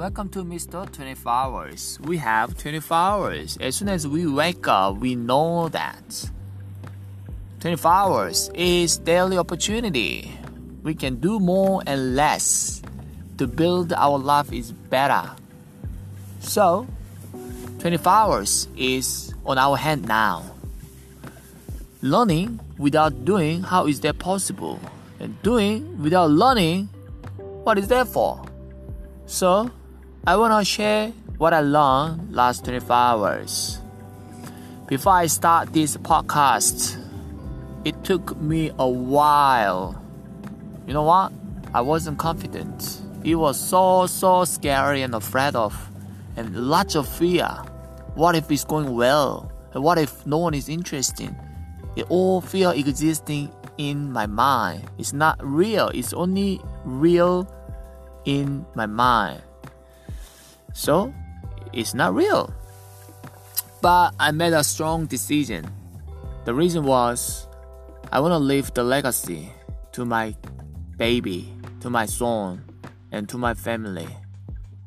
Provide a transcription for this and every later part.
Welcome to Mr. 24 Hours. We have 24 hours. As soon as we wake up, we know that 24 hours is daily opportunity. We can do more and less to build our life is better. So, 24 hours is on our hand now. Learning without doing, how is that possible? And doing without learning, what is that for? So, I want to share what I learned last 24 hours. Before I start this podcast, it took me a while. You know what? I wasn't confident. It was so so scary and afraid of and lots of fear. What if it's going well? And what if no one is interested? It all fear existing in my mind. It's not real. It's only real in my mind. So it's not real. But I made a strong decision. The reason was I want to leave the legacy to my baby, to my son, and to my family.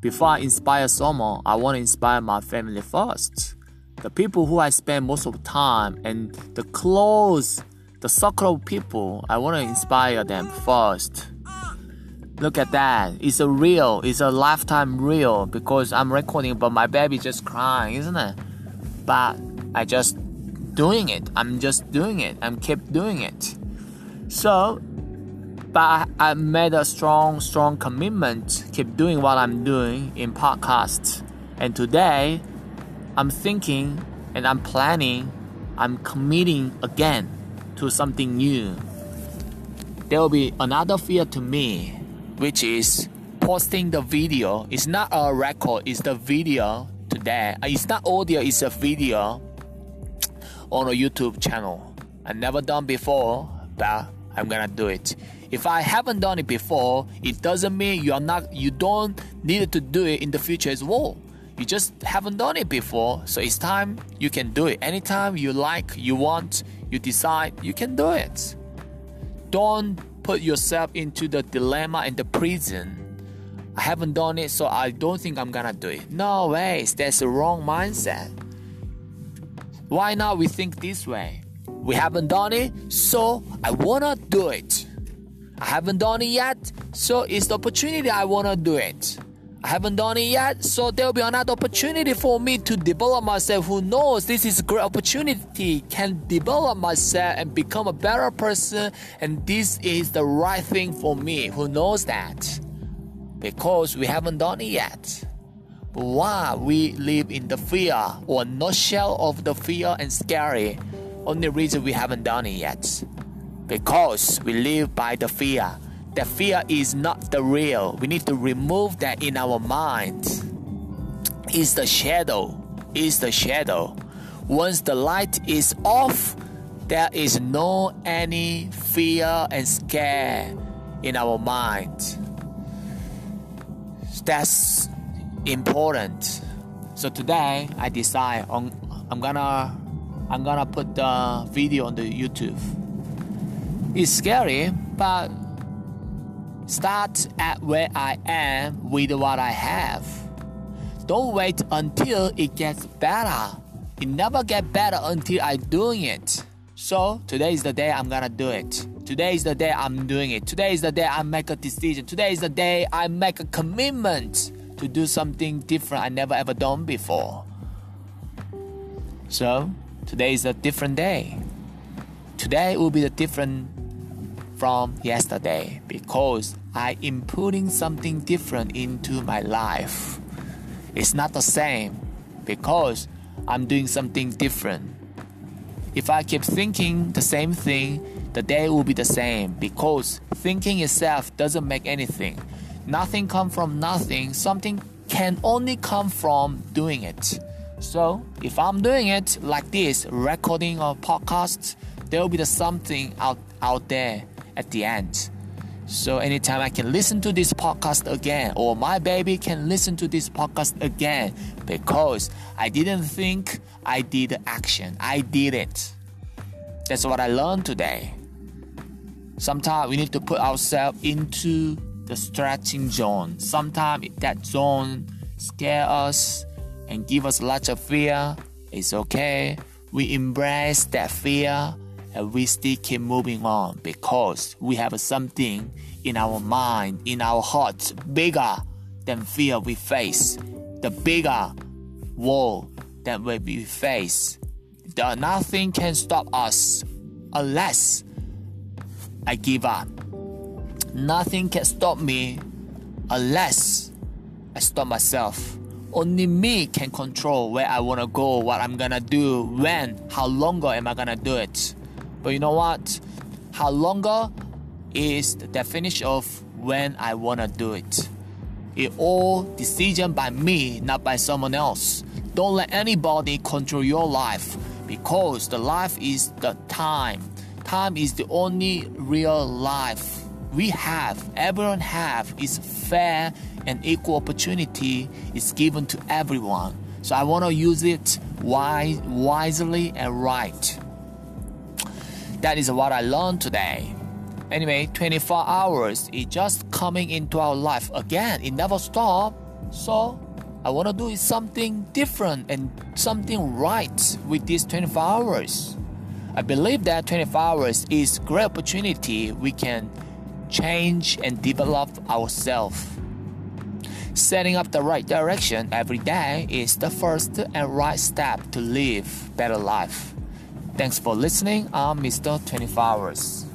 Before I inspire someone, I want to inspire my family first. The people who I spend most of time and the close, the circle of people, I want to inspire them first. Look at that. It's a real, it's a lifetime real because I'm recording but my baby just crying, isn't it? But I just doing it. I'm just doing it. I'm keep doing it. So but I made a strong, strong commitment, keep doing what I'm doing in podcasts. And today I'm thinking and I'm planning, I'm committing again to something new. There will be another fear to me which is posting the video. It's not a record, it's the video today. Uh, it's not audio, it's a video on a YouTube channel. I never done before, but I'm gonna do it. If I haven't done it before, it doesn't mean you're not you don't need to do it in the future as well. You just haven't done it before, so it's time you can do it. Anytime you like, you want, you decide, you can do it. Don't put yourself into the dilemma and the prison. I haven't done it, so I don't think I'm gonna do it. No ways, that's the wrong mindset. Why not we think this way? We haven't done it, so I wanna do it. I haven't done it yet, so it's the opportunity I wanna do it. I haven't done it yet, so there'll be another opportunity for me to develop myself. Who knows? This is a great opportunity. Can develop myself and become a better person, and this is the right thing for me. Who knows that? Because we haven't done it yet. Why we live in the fear or no shell of the fear and scary? Only reason we haven't done it yet. Because we live by the fear that fear is not the real. We need to remove that in our mind. It's the shadow. It's the shadow. Once the light is off, there is no any fear and scare in our mind. That's important. So today I decide on I'm gonna I'm gonna put the video on the YouTube. It's scary, but Start at where I am with what I have. Don't wait until it gets better. It never gets better until I'm doing it. So today is the day I'm gonna do it. Today is the day I'm doing it. Today is the day I make a decision. Today is the day I make a commitment to do something different I never ever done before. So today is a different day. Today will be the different from yesterday because I am putting something different into my life. It's not the same because I'm doing something different. If I keep thinking the same thing, the day will be the same because thinking itself doesn't make anything. Nothing comes from nothing. Something can only come from doing it. So if I'm doing it like this, recording a podcast, there will be the something out out there at the end. So anytime I can listen to this podcast again, or my baby can listen to this podcast again, because I didn't think I did action. I did it. That's what I learned today. Sometimes we need to put ourselves into the stretching zone. Sometimes that zone scare us and give us lots of fear. It's okay. We embrace that fear and we still keep moving on because we have something in our mind, in our hearts, bigger than fear we face. The bigger wall that we face. The nothing can stop us unless I give up. Nothing can stop me unless I stop myself. Only me can control where I wanna go, what I'm gonna do, when, how longer am I gonna do it. But you know what? How longer is the definition of when I wanna do it. It all decision by me, not by someone else. Don't let anybody control your life because the life is the time. Time is the only real life we have, everyone have, is fair and equal opportunity is given to everyone. So I want to use it wise, wisely and right. That is what I learned today. Anyway, 24 hours is just coming into our life again. It never stops. So I want to do something different and something right with these 24 hours. I believe that 24 hours is great opportunity we can change and develop ourselves. Setting up the right direction every day is the first and right step to live better life. Thanks for listening. I'm Mr. 24 Hours.